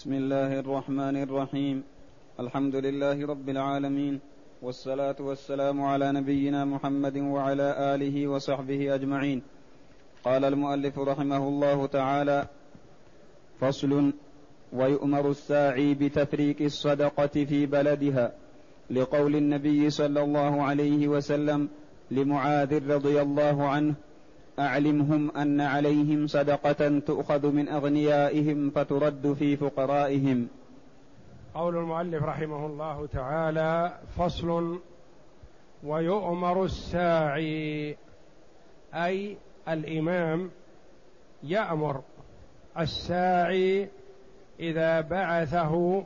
بسم الله الرحمن الرحيم. الحمد لله رب العالمين. والصلاة والسلام على نبينا محمد وعلى آله وصحبه أجمعين. قال المؤلف رحمه الله تعالى فصل ويؤمر الساعي بتفريق الصدقة في بلدها لقول النبي صلى الله عليه وسلم لمعاذ رضي الله عنه أعلمهم أن عليهم صدقة تؤخذ من أغنيائهم فترد في فقرائهم. قول المؤلف رحمه الله تعالى فصل ويؤمر الساعي أي الإمام يأمر الساعي إذا بعثه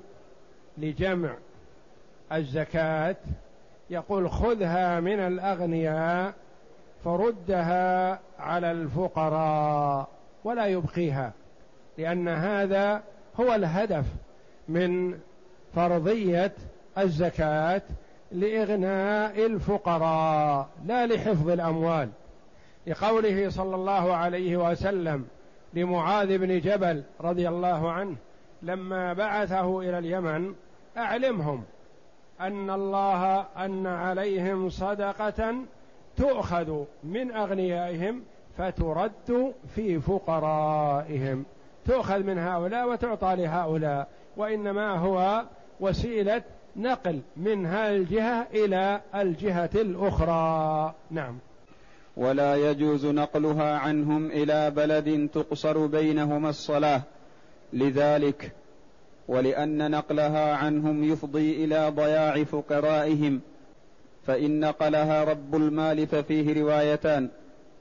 لجمع الزكاة يقول خذها من الأغنياء فردها على الفقراء ولا يبقيها لأن هذا هو الهدف من فرضية الزكاة لإغناء الفقراء لا لحفظ الأموال. لقوله صلى الله عليه وسلم لمعاذ بن جبل رضي الله عنه لما بعثه إلى اليمن أعلمهم أن الله أن عليهم صدقة تؤخذ من أغنيائهم فترد في فقرائهم. تؤخذ من هؤلاء وتعطى لهؤلاء وإنما هو وسيلة نقل من هذه الجهة إلى الجهة الأخرى. نعم. ولا يجوز نقلها عنهم إلى بلد تقصر بينهما الصلاة. لذلك ولأن نقلها عنهم يفضي إلى ضياع فقرائهم. فإن نقلها رب المال ففيه روايتان.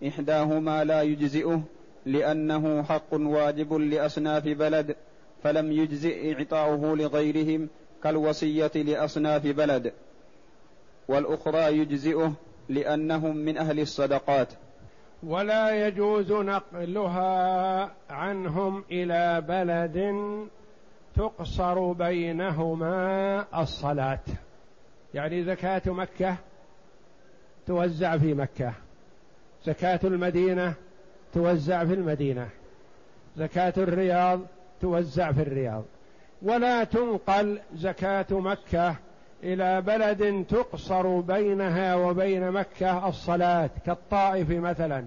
إحداهما لا يجزئه لأنه حق واجب لأصناف بلد فلم يجزئ إعطاؤه لغيرهم كالوصية لأصناف بلد. والأخرى يجزئه لأنهم من أهل الصدقات. ولا يجوز نقلها عنهم إلى بلد تقصر بينهما الصلاة. يعني زكاة مكة توزع في مكة. زكاة المدينة توزع في المدينة. زكاة الرياض توزع في الرياض. ولا تنقل زكاة مكة إلى بلد تقصر بينها وبين مكة الصلاة كالطائف مثلا.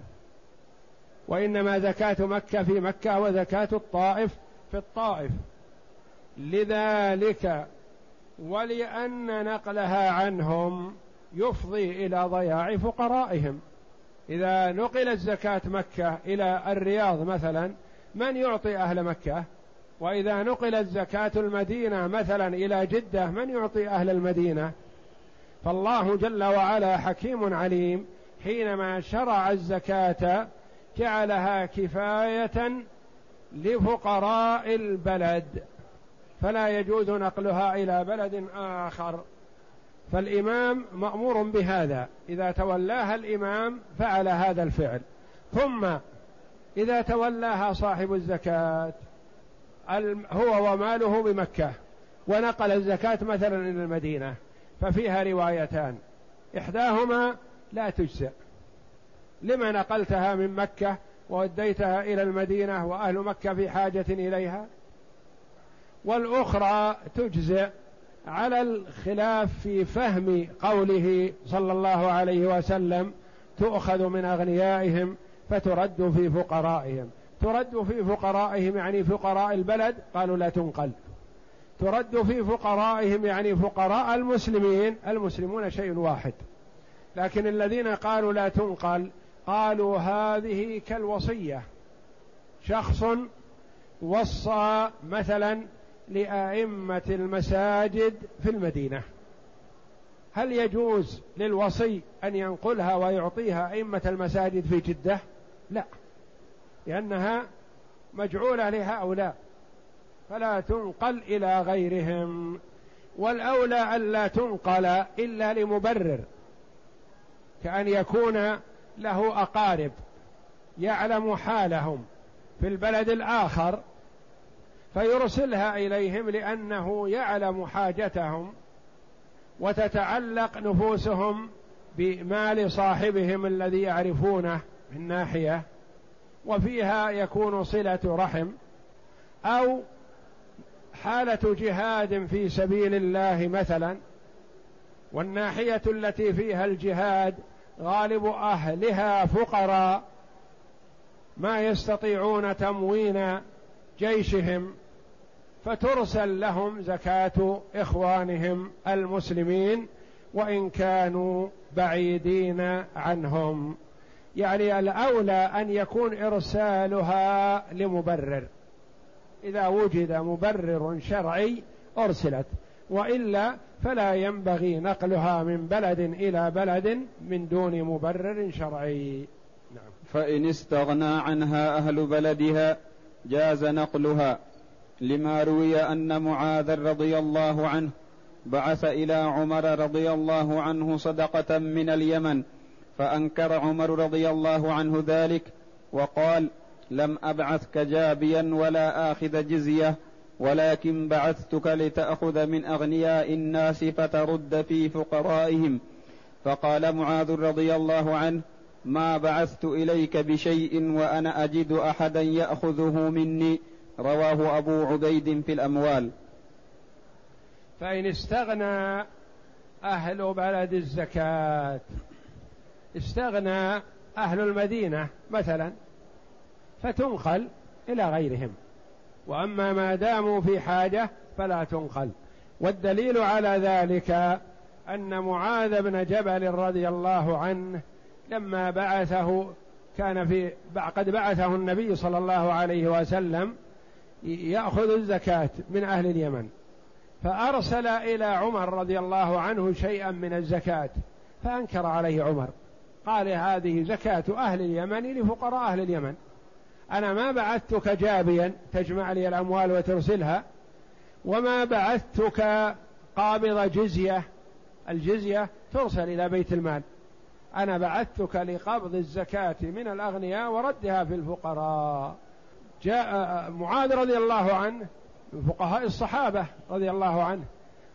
وإنما زكاة مكة في مكة وزكاة الطائف في الطائف. لذلك ولأن نقلها عنهم يفضي إلى ضياع فقرائهم. إذا نقلت زكاة مكة إلى الرياض مثلا من يعطي أهل مكة؟ وإذا نقلت زكاة المدينة مثلا إلى جدة من يعطي أهل المدينة؟ فالله جل وعلا حكيم عليم حينما شرع الزكاة جعلها كفاية لفقراء البلد. فلا يجوز نقلها إلى بلد آخر. فالإمام مأمور بهذا. إذا تولاها الإمام فعل هذا الفعل. ثم إذا تولاها صاحب الزكاة هو وماله بمكة ونقل الزكاة مثلا إلى المدينة ففيها روايتان. إحداهما لا تجزئ. لما نقلتها من مكة ووديتها إلى المدينة وأهل مكة في حاجة إليها؟ والأخرى تجزئ على الخلاف في فهم قوله صلى الله عليه وسلم تؤخذ من أغنيائهم فترد في فقرائهم. ترد في فقرائهم يعني فقراء البلد؟ قالوا لا تنقل. ترد في فقرائهم يعني فقراء المسلمين. المسلمون شيء واحد. لكن الذين قالوا لا تنقل قالوا هذه كالوصية. شخص وصى مثلا لأئمة المساجد في المدينة. هل يجوز للوصي أن ينقلها ويعطيها أئمة المساجد في جدة؟ لا لأنها مجعولة لهؤلاء فلا تنقل إلى غيرهم. والأولى الا تنقل إلا لمبرر كأن يكون له أقارب يعلم حالهم في البلد الآخر فيرسلها إليهم لأنه يعلم حاجتهم وتتعلق نفوسهم بمال صاحبهم الذي يعرفونه من ناحية وفيها يكون صلة رحم أو حالة جهاد في سبيل الله مثلا. والناحية التي فيها الجهاد غالب أهلها فقراء ما يستطيعون تموين جيشهم فترسل لهم زكاة إخوانهم المسلمين وإن كانوا بعيدين عنهم. يعني الأولى أن يكون إرسالها لمبرر. إذا وجد مبرر شرعي أرسلت وإلا فلا ينبغي نقلها من بلد إلى بلد من دون مبرر شرعي. نعم. فإن استغنى عنها أهل بلدها جاز نقلها. لما روي أن معاذ رضي الله عنه بعث إلى عمر رضي الله عنه صدقة من اليمن فأنكر عمر رضي الله عنه ذلك وقال لم أبعثك جابيا ولا آخذ جزية ولكن بعثتك لتأخذ من أغنياء الناس فترد في فقرائهم فقال معاذ رضي الله عنه ما بعثت إليك بشيء وأنا أجد أحدا يأخذه مني رواه أبو عبيد في الأموال. فإن استغنى أهل بلد الزكاة استغنى أهل المدينة مثلا فتنقل إلى غيرهم. وأما ما داموا في حاجة فلا تنقل. والدليل على ذلك أن معاذ بن جبل رضي الله عنه لما بعثه كان في قد بعثه النبي صلى الله عليه وسلم يأخذ الزكاة من أهل اليمن. فأرسل إلى عمر رضي الله عنه شيئا من الزكاة فأنكر عليه عمر. قال هذه زكاة أهل اليمن لفقراء أهل اليمن. أنا ما بعثتك جابيا تجمع لي الأموال وترسلها. وما بعثتك قابض جزية الجزية ترسل إلى بيت المال. أنا بعثتك لقبض الزكاة من الأغنياء وردها في الفقراء. جاء معاذ رضي الله عنه من فقهاء الصحابة رضي الله عنه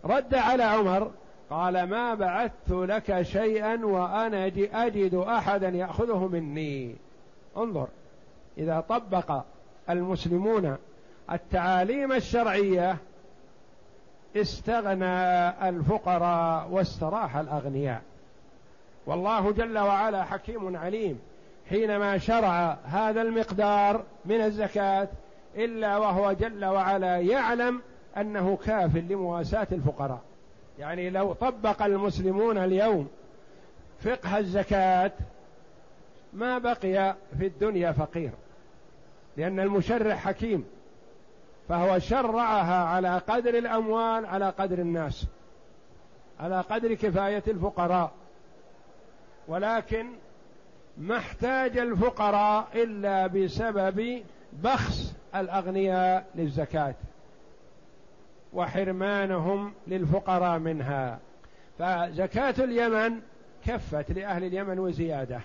رد على عمر قال ما بعثت لك شيئا وأنا أجد أحدا يأخذه مني. انظر إذا طبق المسلمون التعاليم الشرعية استغنى الفقراء واستراح الأغنياء. والله جل وعلا حكيم عليم. حينما شرع هذا المقدار من الزكاة إلا وهو جل وعلا يعلم أنه كاف لمواساة الفقراء. يعني لو طبق المسلمون اليوم فقه الزكاة ما بقي في الدنيا فقير لأن المشرع حكيم فهو شرعها على قدر الأموال على قدر الناس على قدر كفاية الفقراء. ولكن ما احتاج الفقراء إلا بسبب بخس الأغنياء للزكاة وحرمانهم للفقراء منها. فزكاة اليمن كفت لأهل اليمن وزيادة.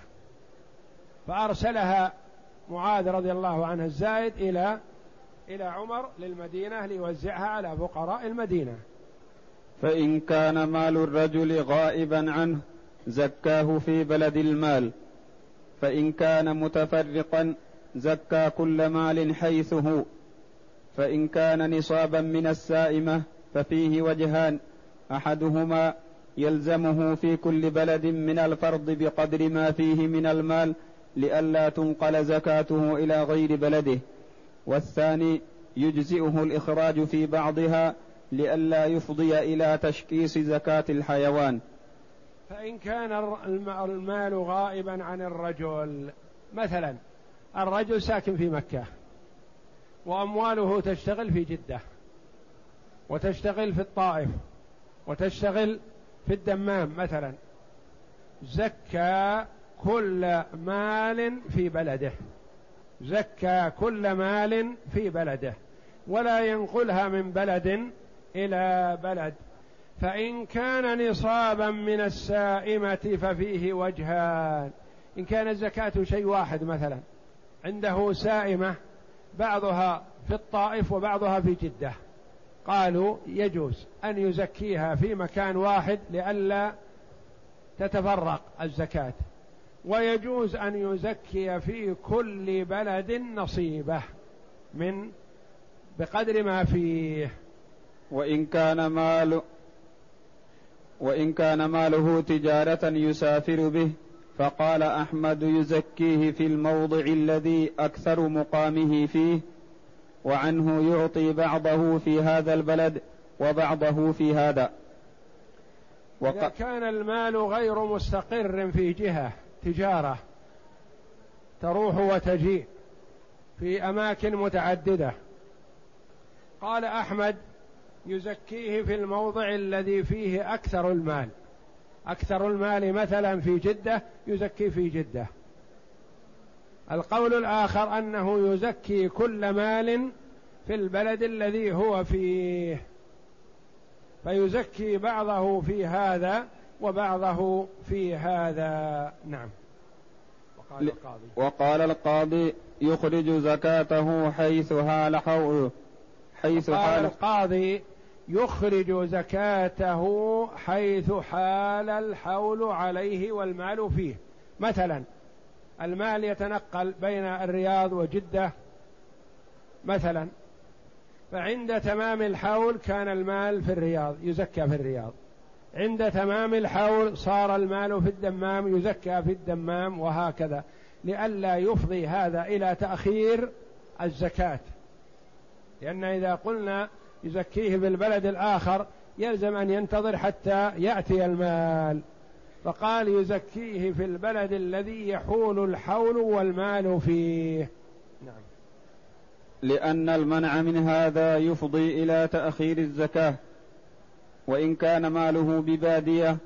فأرسلها معاذ رضي الله عنه الزايد إلى إلى عمر للمدينة ليوزعها على فقراء المدينة. فإن كان مال الرجل غائبا عنه زكاه في بلد المال. فإن كان متفرقا زكى كل مال حيث هو فإن كان نصابا من السائمة ففيه وجهان. أحدهما يلزمه في كل بلد من الفرض بقدر ما فيه من المال لئلا تنقل زكاته إلى غير بلده. والثاني يجزئه الإخراج في بعضها لئلا يفضي إلى تشكيس زكاة الحيوان. فإن كان المال غائبا عن الرجل مثلا الرجل ساكن في مكة وأمواله تشتغل في جدة وتشتغل في الطائف وتشتغل في الدمام مثلا زكى كل مال في بلده زكى كل مال في بلده ولا ينقلها من بلد إلى بلد. فإن كان نصابا من السائمة ففيه وجهان. إن كان الزكاة شيء واحد مثلا عنده سائمة بعضها في الطائف وبعضها في جدة. قالوا يجوز أن يزكيها في مكان واحد لئلا تتفرق الزكاة. ويجوز أن يزكي في كل بلد نصيبه من بقدر ما فيه. وإن كان مال وإن كان ماله تجارة يسافر به فقال أحمد يزكيه في الموضع الذي أكثر مقامه فيه وعنه يعطي بعضه في هذا البلد وبعضه في هذا. وق... إذا كان المال غير مستقر في جهة تجارة تروح وتجيء في أماكن متعددة. قال أحمد يزكيه في الموضع الذي فيه أكثر المال. أكثر المال مثلا في جدة يزكي في جدة. القول الآخر أنه يزكي كل مال في البلد الذي هو فيه. فيزكي بعضه في هذا وبعضه في هذا. نعم. وقال القاضي. وقال القاضي يخرج زكاته حيث حال حوله حيث حال القاضي يخرج زكاته حيث حال الحول عليه والمال فيه. مثلا المال يتنقل بين الرياض وجدة. مثلا فعند تمام الحول كان المال في الرياض يزكى في الرياض. عند تمام الحول صار المال في الدمام يزكى في الدمام وهكذا. لئلا يفضي هذا إلى تأخير الزكاة. لأن إذا قلنا يزكيه بالبلد الآخر يلزم أن ينتظر حتى يأتي المال. فقال يزكيه في البلد الذي يحول الحول والمال فيه. نعم. لأن المنع من هذا يفضي إلى تأخير الزكاة. وإن كان ماله ببادية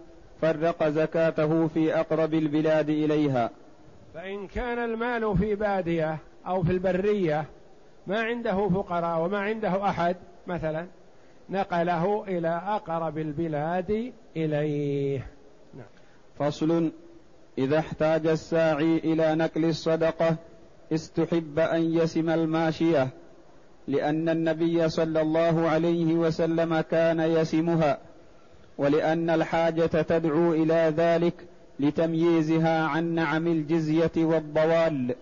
فرق زكاته في أقرب البلاد إليها. فإن كان المال في بادية أو في البرية ما عنده فقراء وما عنده أحد مثلا نقله إلى أقرب البلاد إليه نعم. فصل إذا احتاج الساعي إلى نقل الصدقة استحب أن يسم الماشية لأن النبي صلى الله عليه وسلم كان يسمها ولأن الحاجة تدعو إلى ذلك لتمييزها عن نعم الجزية والضوال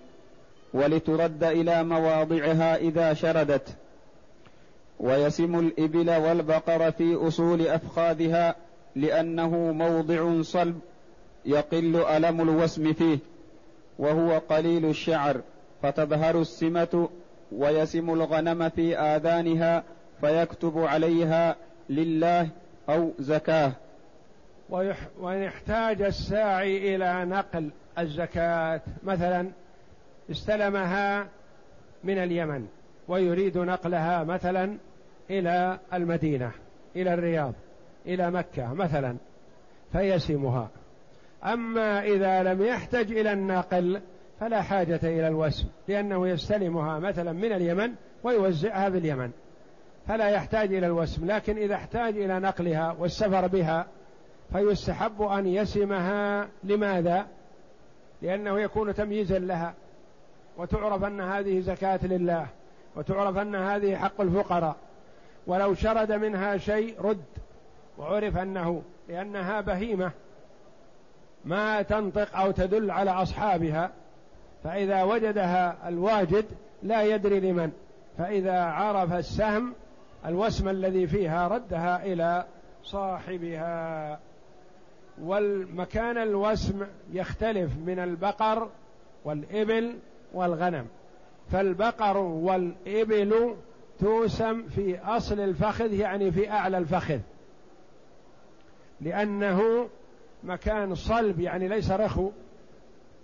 ولترد إلى مواضعها إذا شردت ويسم الإبل والبقر في أصول أفخاذها لأنه موضع صلب يقل ألم الوسم فيه وهو قليل الشعر فتظهر السمة ويسم الغنم في آذانها فيكتب عليها لله أو زكاة. وإن احتاج الساعي إلى نقل الزكاة مثلا استلمها من اليمن ويريد نقلها مثلا إلى المدينة إلى الرياض إلى مكة مثلا فيسمها. أما إذا لم يحتج إلى النقل فلا حاجة إلى الوسم لأنه يستلمها مثلا من اليمن ويوزعها في اليمن فلا يحتاج إلى الوسم. لكن إذا احتاج إلى نقلها والسفر بها فيستحب أن يسمها. لماذا؟ لأنه يكون تمييزا لها وتعرف أن هذه زكاة لله وتعرف أن هذه حق الفقراء. ولو شرد منها شيء رد وعرف أنه لأنها بهيمة ما تنطق أو تدل على أصحابها فإذا وجدها الواجد لا يدري لمن فإذا عرف السهم الوسم الذي فيها ردها إلى صاحبها. والمكان الوسم يختلف من البقر والإبل والغنم فالبقر والإبل توسم في أصل الفخذ يعني في أعلى الفخذ. لأنه مكان صلب يعني ليس رخو.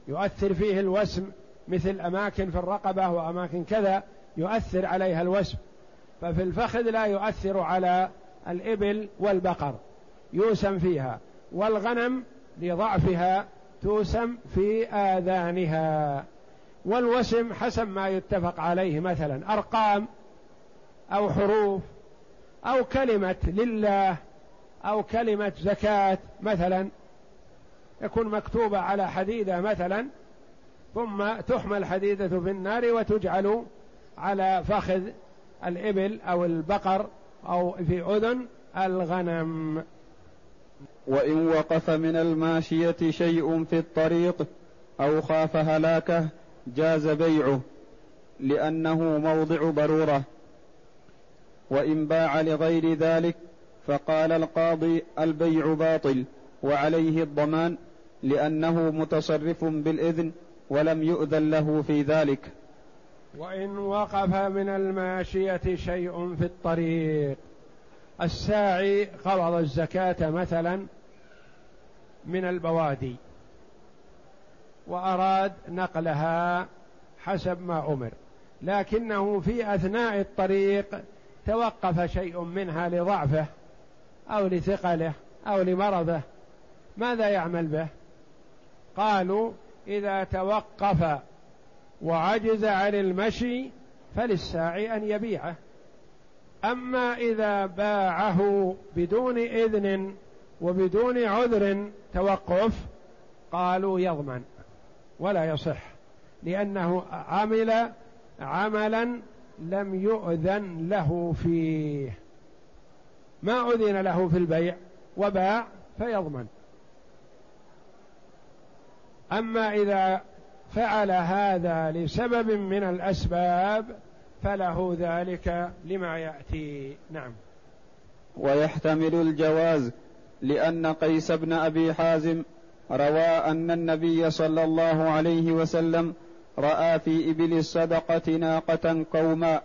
يؤثر فيه الوسم مثل أماكن في الرقبة وأماكن كذا يؤثر عليها الوسم. ففي الفخذ لا يؤثر على الإبل والبقر. يوسم فيها. والغنم لضعفها توسم في آذانها. والوسم حسب ما يتفق عليه مثلا أرقام أو حروف أو كلمة لله أو كلمة زكاة مثلا يكون مكتوبة على حديدة مثلا ثم تحمى الحديدة في النار وتجعل على فخذ الإبل أو البقر أو في أذن الغنم. وإن وقف من الماشية شيء في الطريق أو خاف هلاكه جاز بيعه لأنه موضع ضرورة. وإن باع لغير ذلك فقال القاضي البيع باطل وعليه الضمان لأنه متصرف بالإذن ولم يؤذن له في ذلك. وإن وقف من الماشية شيء في الطريق الساعي قبض الزكاة مثلا من البوادي وأراد نقلها حسب ما أمر لكنه في أثناء الطريق توقف شيء منها لضعفه أو لثقله أو لمرضه ماذا يعمل به؟ قالوا إذا توقف وعجز عن المشي فللساعي أن يبيعه. أما إذا باعه بدون إذن وبدون عذر توقف قالوا يضمن ولا يصح لأنه عمل عملا لم يؤذن له فيه. ما أذن له في البيع وباع فيضمن. أما إذا فعل هذا لسبب من الأسباب فله ذلك لما يأتي. نعم. ويحتمل الجواز لأن قيس بن أبي حازم روى أن النبي صلى الله عليه وسلم رأى في إبل الصدقة ناقة قوما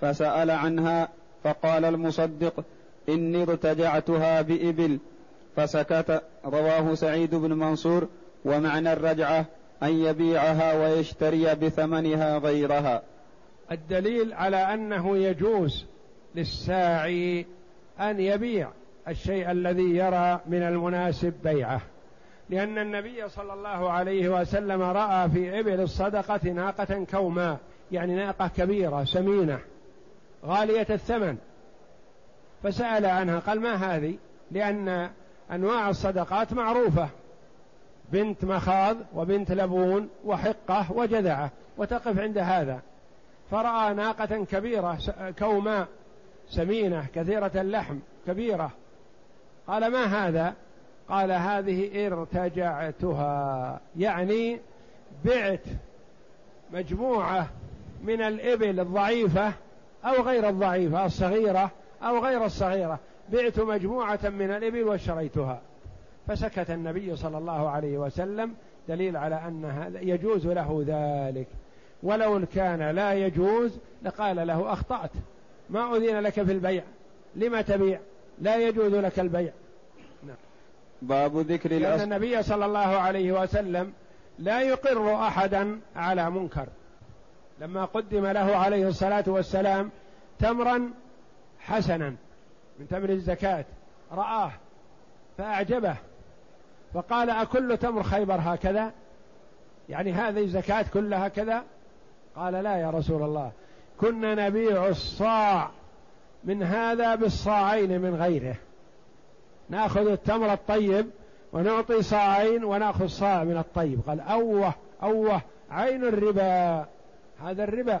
فسأل عنها فقال المصدق إني ارتجعتها بإبل فسكت. رواه سعيد بن منصور ومعنى الرجعة أن يبيعها ويشتري بثمنها غيرها. الدليل على أنه يجوز للساعي أن يبيع الشيء الذي يرى من المناسب بيعه. لأن النبي صلى الله عليه وسلم رأى في إبل الصدقة ناقة كوماء يعني ناقة كبيرة سمينة غالية الثمن. فسأل عنها قال ما هذه؟ لأن أنواع الصدقات معروفة بنت مخاض وبنت لبون وحقة وجذعة وتقف عند هذا. فرأى ناقة كبيرة كوماء سمينة كثيرة اللحم كبيرة. قال ما هذا؟ قال هذه ارتجعتها. يعني بعت مجموعة من الإبل الضعيفة أو غير الضعيفة الصغيرة أو غير الصغيرة. بعت مجموعة من الإبل واشتريتها. فسكت النبي صلى الله عليه وسلم دليل على أن هذا يجوز له ذلك. ولو كان لا يجوز لقال له أخطأت. ما أذن لك في البيع. لما تبيع؟ لا يجوز لك البيع. باب ذكر لأن النبي صلى الله عليه وسلم لا يقر أحدا على منكر. لما قدم له عليه الصلاة والسلام تمرا حسنا من تمر الزكاة رآه فأعجبه فقال أكل تمر خيبر هكذا؟ يعني هذه الزكاة كلها كذا قال لا يا رسول الله كنا نبيع الصاع من هذا بالصاعين من غيره. ناخذ التمر الطيب ونعطي صاعين وناخذ صاع من الطيب. قال أوه أوه عين الربا. هذا الربا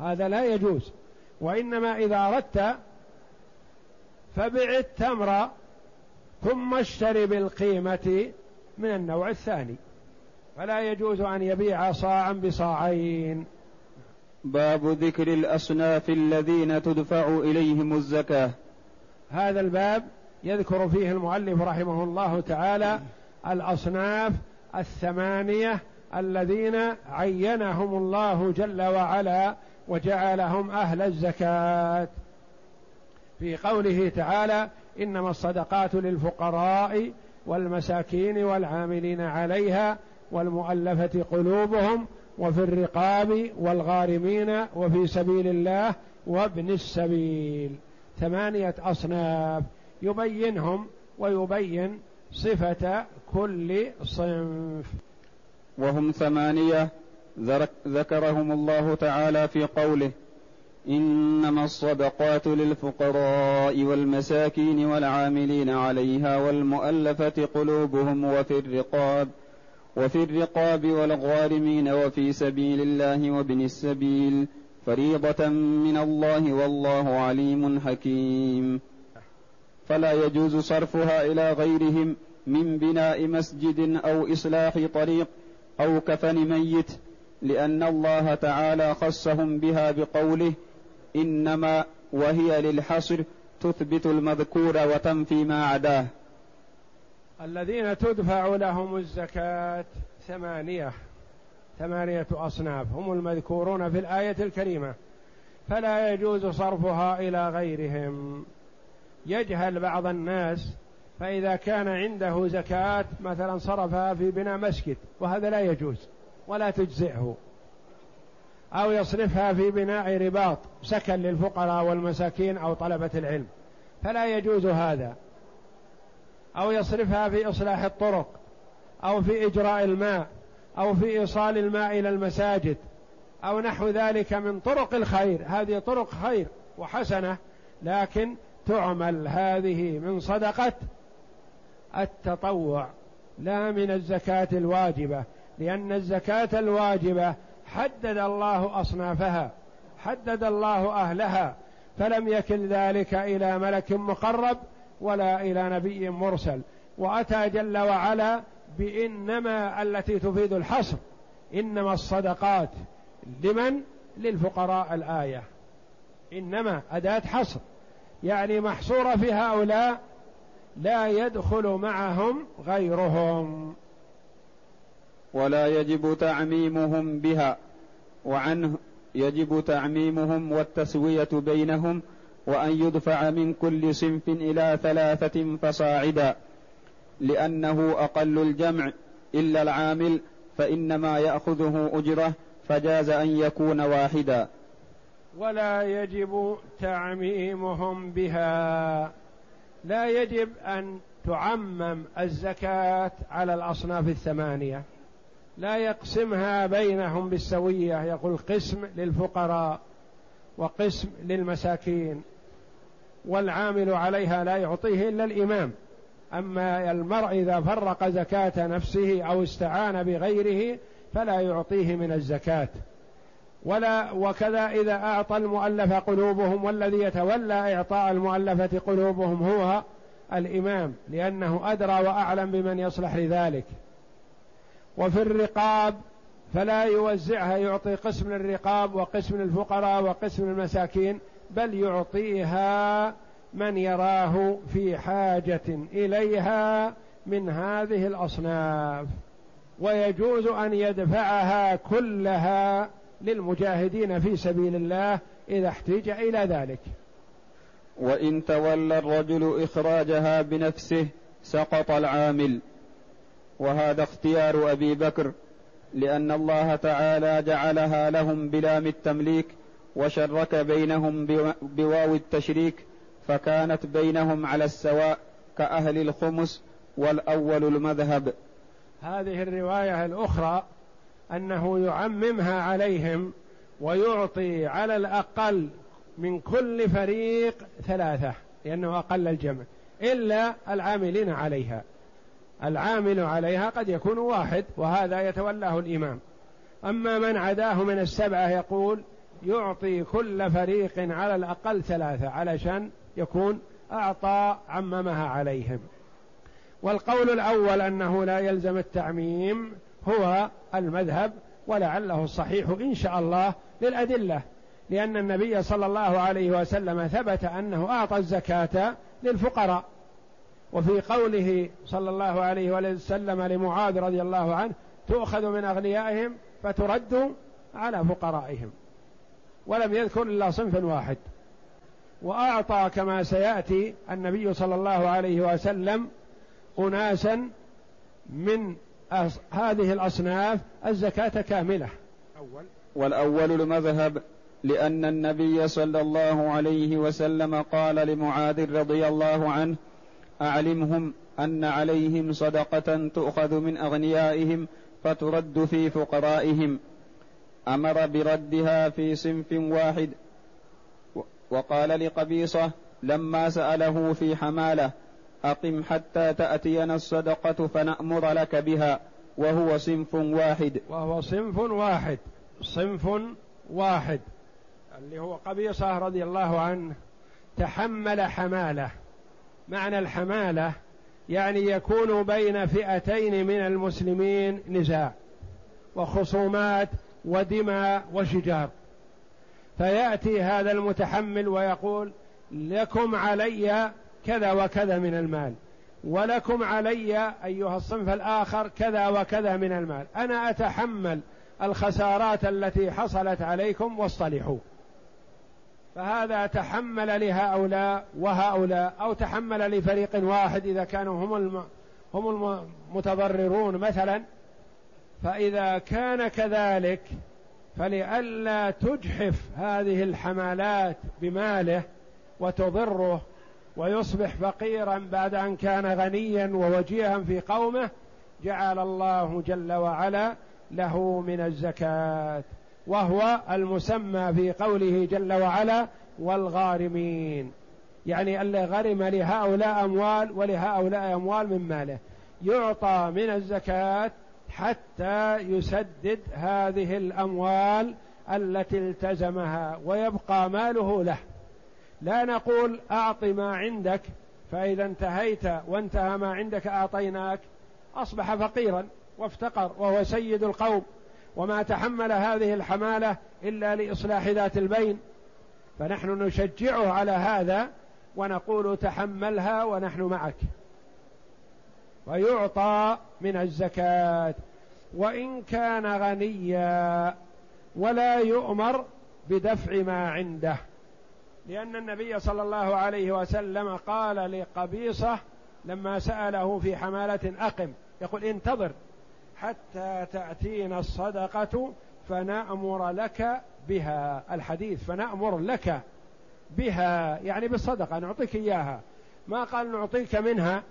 هذا لا يجوز. وإنما إذا أردت فبع التمر ثم اشتري بالقيمة من النوع الثاني. فلا يجوز أن يبيع صاعا بصاعين. باب ذكر الأصناف الذين تدفع إليهم الزكاة. هذا الباب يذكر فيه المؤلف رحمه الله تعالى الأصناف الثمانية الذين عينهم الله جل وعلا وجعلهم أهل الزكاة. في قوله تعالى إنما الصدقات للفقراء والمساكين والعاملين عليها والمؤلفة قلوبهم وفي الرقاب والغارمين وفي سبيل الله وابن السبيل. ثمانية أصناف. يبينهم ويبين صفة كل صنف. وهم ثمانية ذكرهم الله تعالى في قوله إنما الصدقات للفقراء والمساكين والعاملين عليها والمؤلفة قلوبهم وفي الرقاب وفي الرقاب والغارمين وفي سبيل الله وابن السبيل فريضة من الله والله عليم حكيم. فلا يجوز صرفها إلى غيرهم من بناء مسجد أو إصلاح طريق أو كفن ميت لأن الله تعالى خصهم بها بقوله إنما وهي للحصر تثبت المذكور وتنفي ما عداه. الذين تدفع لهم الزكاة ثمانية ثمانية أصناف هم المذكورون في الآية الكريمة. فلا يجوز صرفها إلى غيرهم. يجهل بعض الناس فإذا كان عنده زكاة مثلا صرفها في بناء مسجد وهذا لا يجوز ولا تجزئه. أو يصرفها في بناء رباط سكن للفقراء والمساكين أو طلبة العلم. فلا يجوز هذا. أو يصرفها في إصلاح الطرق أو في إجراء الماء أو في إيصال الماء إلى المساجد أو نحو ذلك من طرق الخير. هذه طرق خير وحسنة لكن تعمل هذه من صدقة التطوع لا من الزكاة الواجبة لأن الزكاة الواجبة حدد الله أصنافها حدد الله أهلها فلم يكن ذلك إلى ملك مقرب ولا إلى نبي مرسل. وأتى جل وعلا بإنما التي تفيد الحصر إنما الصدقات لمن؟ للفقراء الآية. إنما أداة حصر. يعني محصورة في هؤلاء لا يدخل معهم غيرهم. ولا يجب تعميمهم بها وعنه يجب تعميمهم والتسوية بينهم وأن يدفع من كل صنف إلى ثلاثة فصاعدا. لأنه أقل الجمع إلا العامل فإنما يأخذه أجرة فجاز أن يكون واحدا. ولا يجب تعميمهم بها. لا يجب أن تعمم الزكاة على الأصناف الثمانية. لا يقسمها بينهم بالسوية يقول قسم للفقراء وقسم للمساكين. والعامل عليها لا يعطيه إلا الإمام. أما المرء إذا فرق زكاة نفسه أو استعان بغيره فلا يعطيه من الزكاة. ولا وكذا إذا أعطى المؤلف قلوبهم والذي يتولى إعطاء المؤلفة قلوبهم هو الإمام لأنه أدرى وأعلم بمن يصلح لذلك. وفي الرقاب فلا يوزعها يعطي قسم للرقاب وقسم للفقراء وقسم للمساكين بل يعطيها من يراه في حاجة إليها من هذه الأصناف. ويجوز أن يدفعها كلها للمجاهدين في سبيل الله إذا احتج إلى ذلك. وإن تولى الرجل إخراجها بنفسه سقط العامل. وهذا اختيار أبي بكر لأن الله تعالى جعلها لهم بلام التمليك وشرك بينهم بواو التشريك فكانت بينهم على السواء كأهل الخمس والأول المذهب. هذه الرواية الأخرى أنه يعممها عليهم ويعطي على الأقل من كل فريق ثلاثة لأنه أقل الجمع إلا العاملين عليها. العامل عليها قد يكون واحد وهذا يتولاه الإمام. أما من عداه من السبعة يقول يعطي كل فريق على الأقل ثلاثة علشان يكون أعطى عممها عليهم. والقول الأول أنه لا يلزم التعميم هو المذهب ولعله الصحيح إن شاء الله للأدلة لأن النبي صلى الله عليه وسلم ثبت أنه أعطى الزكاة للفقراء. وفي قوله صلى الله عليه وسلم لمعاذ رضي الله عنه تؤخذ من أغنيائهم فترد على فقرائهم. ولم يذكر إلا صنف واحد. وأعطى كما سيأتي النبي صلى الله عليه وسلم أناسا من هذه الأصناف الزكاة كاملة. أول. والأول المذهب لأن النبي صلى الله عليه وسلم قال لمعاذ رضي الله عنه أعلمهم أن عليهم صدقة تؤخذ من أغنيائهم فترد في فقرائهم. أمر بردها في صنف واحد. وقال لقبيصة لما سأله في حمالة أقم حتى تأتينا الصدقة فنأمر لك بها وهو صنف واحد. وهو صنف واحد. صنف واحد. اللي هو قبيصة رضي الله عنه. تحمل حمالة. معنى الحمالة يعني يكون بين فئتين من المسلمين نزاع وخصومات ودماء وشجار. فيأتي هذا المتحمل ويقول لكم علي كذا وكذا من المال. ولكم علي أيها الصنف الآخر كذا وكذا من المال. أنا أتحمل الخسارات التي حصلت عليكم واصطلحوا. فهذا تحمل لهؤلاء وهؤلاء أو تحمل لفريق واحد إذا كانوا هم الم... هم المتضررون مثلا. فإذا كان كذلك فلئلا تجحف هذه الحمالات بماله وتضره ويصبح فقيرا بعد أن كان غنيا ووجيها في قومه جعل الله جل وعلا له من الزكاة وهو المسمى في قوله جل وعلا والغارمين. يعني اللي غرم لهؤلاء أموال ولهؤلاء أموال من ماله. يعطى من الزكاة حتى يسدد هذه الأموال التي التزمها ويبقى ماله له. لا نقول أعط ما عندك فإذا انتهيت وانتهى ما عندك أعطيناك. أصبح فقيرا وافتقر وهو سيد القوم. وما تحمل هذه الحمالة إلا لإصلاح ذات البين. فنحن نشجعه على هذا ونقول تحملها ونحن معك. ويعطى من الزكاة. وإن كان غنيا ولا يؤمر بدفع ما عنده. لأن النبي صلى الله عليه وسلم قال لقبيصة لما سأله في حمالة أقم يقول انتظر حتى تأتينا الصدقة فنأمر لك بها الحديث فنأمر لك بها يعني بالصدقة نعطيك إياها. ما قال نعطيك منها؟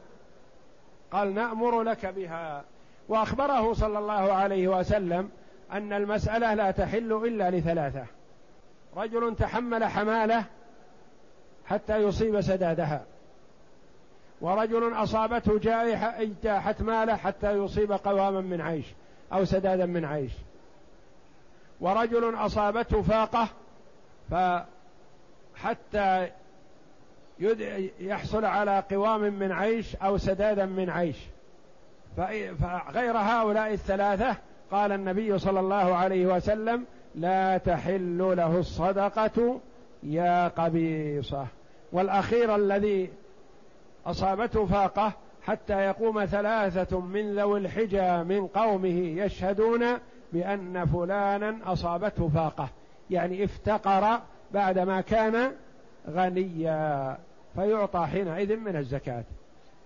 قال نأمر لك بها. وأخبره صلى الله عليه وسلم أن المسألة لا تحل إلا لثلاثة. رجل تحمل حمالة حتى يصيب سدادها. ورجل أصابته جائحة اجتاحت ماله حتى يصيب قواما من عيش أو سدادا من عيش. ورجل أصابته فاقة فحتى يحصل على قوام من عيش أو سدادا من عيش. فغير هؤلاء الثلاثة قال النبي صلى الله عليه وسلم لا تحل له الصدقة يا قبيصة. والأخير الذي أصابته فاقة حتى يقوم ثلاثة من ذوي الحجى من قومه يشهدون بأن فلانا أصابته فاقة. يعني افتقر بعدما كان غنيا فيعطى حينئذ من الزكاة.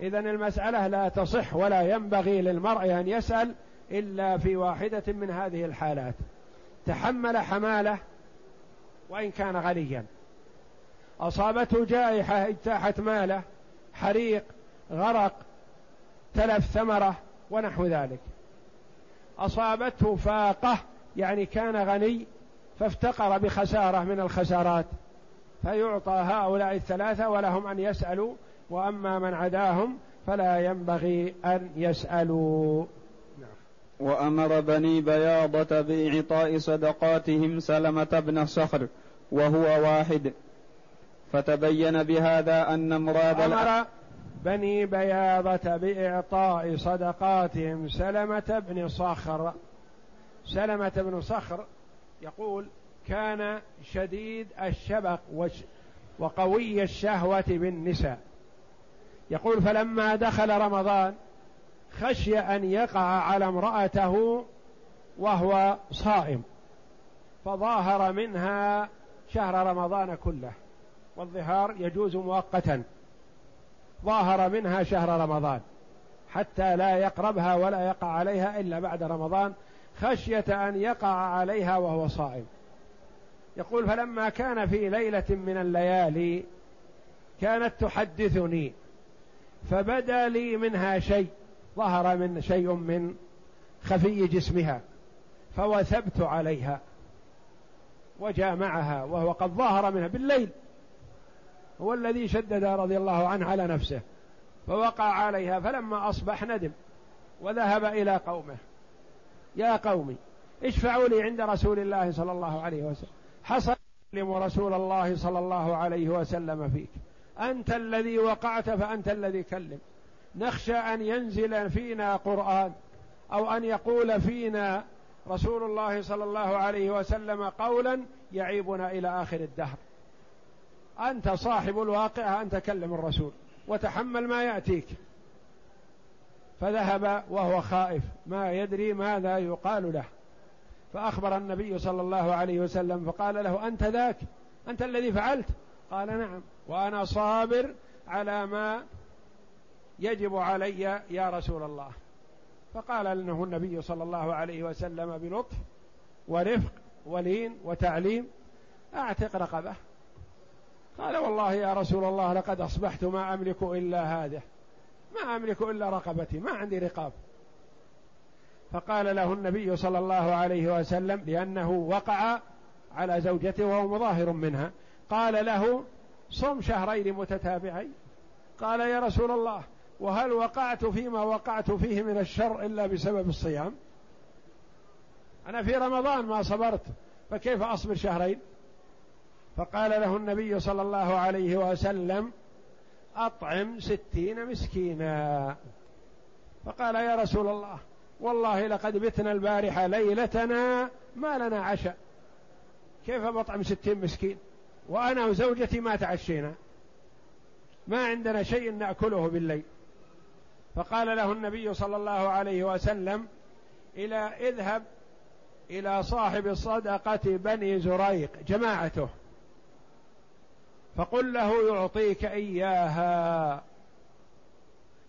إذا المسألة لا تصح ولا ينبغي للمرء أن يسأل إلا في واحدة من هذه الحالات. تحمل حمالة وإن كان غنيا. أصابته جائحة اجتاحت ماله حريق غرق تلف ثمرة ونحو ذلك. أصابته فاقة يعني كان غني فافتقر بخسارة من الخسارات. فيعطى هؤلاء الثلاثة ولهم أن يسألوا وأما من عداهم فلا ينبغي أن يسألوا. وأمر بني بياضة بإعطاء صدقاتهم سلمة بن صخر وهو واحد. فتبين بهذا أن مراد أمر بني بياضة بإعطاء صدقاتهم سلمة بن صخر. سلمة بن صخر يقول كان شديد الشبق وقوي الشهوة بالنساء. يقول فلما دخل رمضان خشي أن يقع على امرأته وهو صائم فظاهر منها شهر رمضان كله. والظهار يجوز مؤقتا. ظاهر منها شهر رمضان. حتى لا يقربها ولا يقع عليها إلا بعد رمضان خشية أن يقع عليها وهو صائم. يقول فلما كان في ليلة من الليالي كانت تحدثني فبدا لي منها شيء ظهر من شيء من خفي جسمها فوثبت عليها وجامعها وهو قد ظهر منها بالليل هو الذي شدد رضي الله عنه على نفسه فوقع عليها فلما أصبح ندم وذهب إلى قومه. يا قومي اشفعوا لي عند رسول الله صلى الله عليه وسلم. حصل رسول الله صلى الله عليه وسلم فيك. أنت الذي وقعت فأنت الذي كلم. نخشى أن ينزل فينا قرآن أو أن يقول فينا رسول الله صلى الله عليه وسلم قولا يعيبنا إلى آخر الدهر. أنت صاحب الواقع أن تكلم الرسول وتحمل ما يأتيك. فذهب وهو خائف ما يدري ماذا يقال له. فأخبر النبي صلى الله عليه وسلم فقال له أنت ذاك؟ أنت الذي فعلت؟ قال نعم. وأنا صابر على ما يجب علي يا رسول الله. فقال له النبي صلى الله عليه وسلم بلطف ورفق ولين وتعليم أعتق رقبة. قال والله يا رسول الله لقد أصبحت ما أملك إلا هذا ما أملك إلا رقبتي ما عندي رقاب. فقال له النبي صلى الله عليه وسلم لأنه وقع على زوجته وهو مظاهر منها قال له صم شهرين متتابعين قال يا رسول الله وهل وقعت فيما وقعت فيه من الشر إلا بسبب الصيام؟ أنا في رمضان ما صبرت فكيف أصبر شهرين؟ فقال له النبي صلى الله عليه وسلم أطعم ستين مسكينا. فقال يا رسول الله والله لقد بتنا البارحة ليلتنا ما لنا عشاء. كيف بطعم ستين مسكين؟ وأنا وزوجتي ما تعشينا. ما عندنا شيء نأكله بالليل. فقال له النبي صلى الله عليه وسلم إلى اذهب إلى صاحب صدقة بني زريق جماعته. فقل له يعطيك إياها.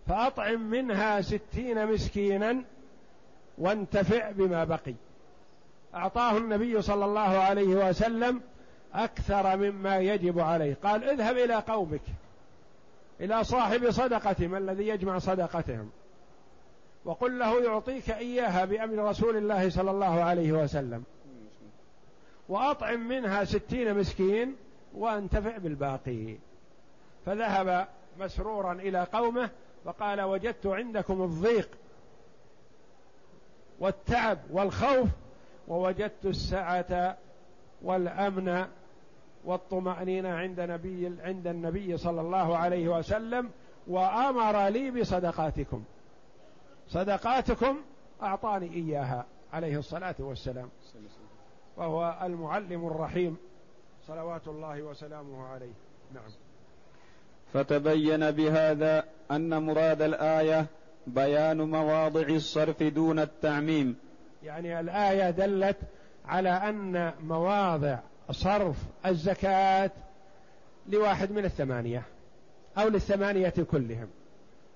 فأطعم منها ستين مسكينا وانتفع بما بقي. أعطاه النبي صلى الله عليه وسلم أكثر مما يجب عليه. قال اذهب إلى قومك إلى صاحب صدقتهم الذي يجمع صدقتهم وقل له يعطيك إياها بأمر رسول الله صلى الله عليه وسلم. وأطعم منها ستين مسكين وانتفع بالباقي. فذهب مسرورا إلى قومه وقال وجدت عندكم الضيق والتعب والخوف ووجدت السعة والأمن والطمأنينة عند نبي عند النبي صلى الله عليه وسلم وأمر لي بصدقاتكم. صدقاتكم أعطاني إياها عليه الصلاة والسلام. وهو المعلم الرحيم. صلوات الله وسلامه عليه. نعم. فتبين بهذا أن مراد الآية بيان مواضع الصرف دون التعميم. يعني الآية دلت على أن مواضع صرف الزكاة لواحد من الثمانية أو للثمانية كلهم.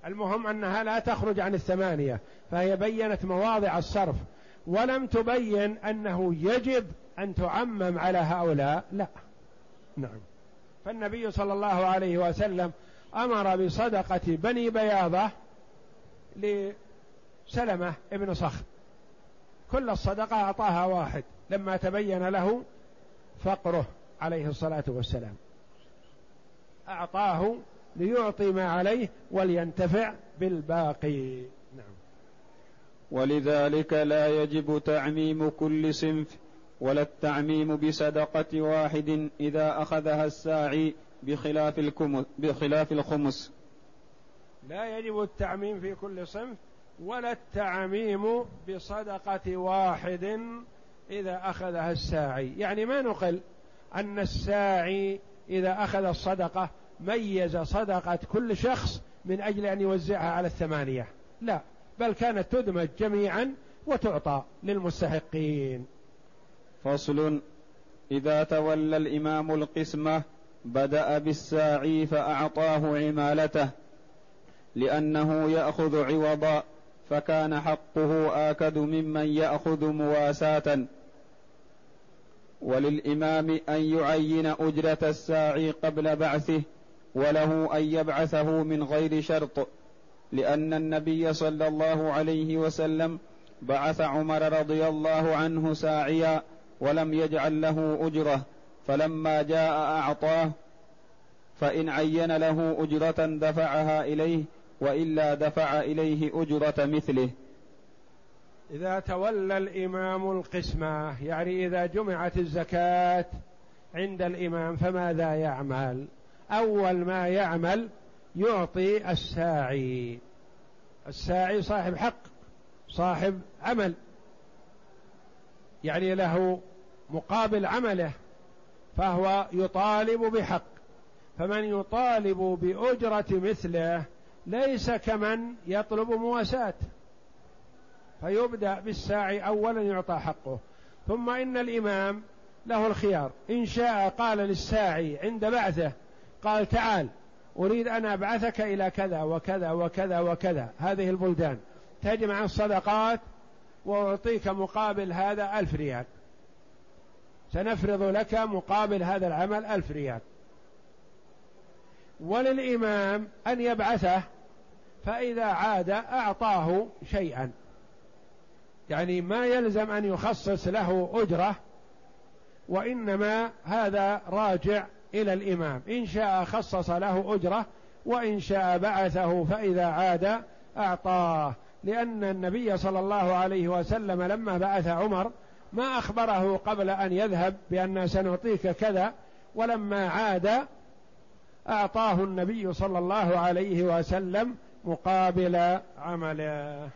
المهم أنها لا تخرج عن الثمانية فهي بينت مواضع الصرف. ولم تبين أنه يجب أن تعمم على هؤلاء؟ لا. نعم. فالنبي صلى الله عليه وسلم أمر بصدقة بني بياضة لسلمة ابن صخر. كل الصدقة أعطاها واحد. لما تبين له فقره عليه الصلاة والسلام. أعطاه ليعطي ما عليه ولينتفع بالباقي. نعم. ولذلك لا يجب تعميم كل صنف ولا التعميم بصدقة واحد إذا أخذها الساعي بخلاف الكمس بخلاف الخمس. لا يجب التعميم في كل صنف ولا التعميم بصدقة واحد إذا أخذها الساعي. يعني ما نقل أن الساعي إذا أخذ الصدقة ميز صدقة كل شخص من أجل أن يوزعها على الثمانية. لا بل كانت تدمج جميعا وتعطى للمستحقين. فصل إذا تولى الإمام القسمة بدأ بالساعي فأعطاه عمالته لأنه يأخذ عوضا فكان حقه آكد ممن يأخذ مواساة. وللإمام أن يعين أجرة الساعي قبل بعثه وله أن يبعثه من غير شرط لأن النبي صلى الله عليه وسلم بعث عمر رضي الله عنه ساعيا ولم يجعل له أجرة فلما جاء أعطاه فإن عين له أجرة دفعها إليه وإلا دفع إليه أجرة مثله. إذا تولى الإمام القسمة يعني إذا جمعت الزكاة عند الإمام فماذا يعمل؟ أول ما يعمل يعطي الساعي. الساعي صاحب حق صاحب عمل. يعني له مقابل عمله فهو يطالب بحق. فمن يطالب بأجرة مثله ليس كمن يطلب مواساة. فيبدأ بالساعي أولا يعطى حقه. ثم إن الإمام له الخيار. إن شاء قال للساعي عند بعثه قال تعال أريد أن أبعثك إلى كذا وكذا وكذا وكذا. هذه البلدان. تجمع الصدقات وأعطيك مقابل هذا ألف ريال. سنفرض لك مقابل هذا العمل ألف ريال. وللإمام أن يبعثه فإذا عاد أعطاه شيئا. يعني ما يلزم أن يخصص له أجرة وإنما هذا راجع إلى الإمام. إن شاء خصص له أجرة وإن شاء بعثه فإذا عاد أعطاه. لأن النبي صلى الله عليه وسلم لما بعث عمر ما أخبره قبل أن يذهب بأن سنعطيك كذا ولما عاد أعطاه النبي صلى الله عليه وسلم مقابل عمله.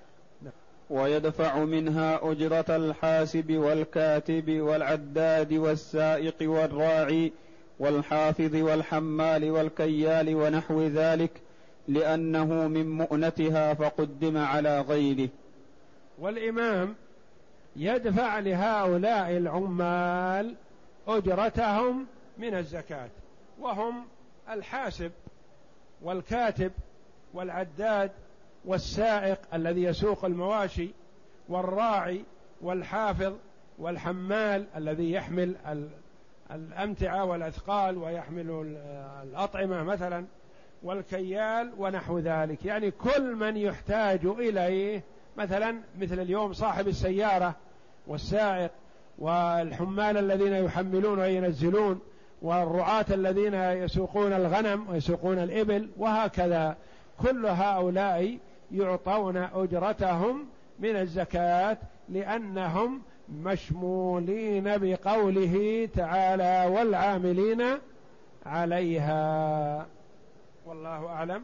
ويدفع منها أجرة الحاسب والكاتب والعداد والسائق والراعي والحافظ والحمال والكيال ونحو ذلك لأنه من مؤنتها فقدم على غيره. والإمام يدفع لهؤلاء العمال أجرتهم من الزكاة وهم الحاسب والكاتب والعداد والسائق الذي يسوق المواشي والراعي والحافظ والحمال الذي يحمل الأمتعة والأثقال ويحمل الأطعمة مثلا والكيال ونحو ذلك. يعني كل من يحتاج إليه مثلا مثل اليوم صاحب السيارة والسائق والحمال الذين يحملون وينزلون والرعاة الذين يسوقون الغنم ويسوقون الإبل وهكذا. كل هؤلاء يعطون أجرتهم من الزكاة لأنهم مشمولين بقوله تعالى والعاملين عليها. والله أعلم.